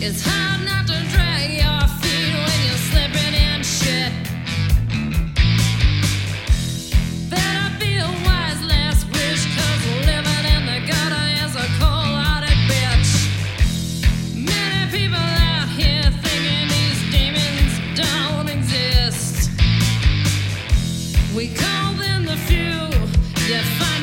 It's hard.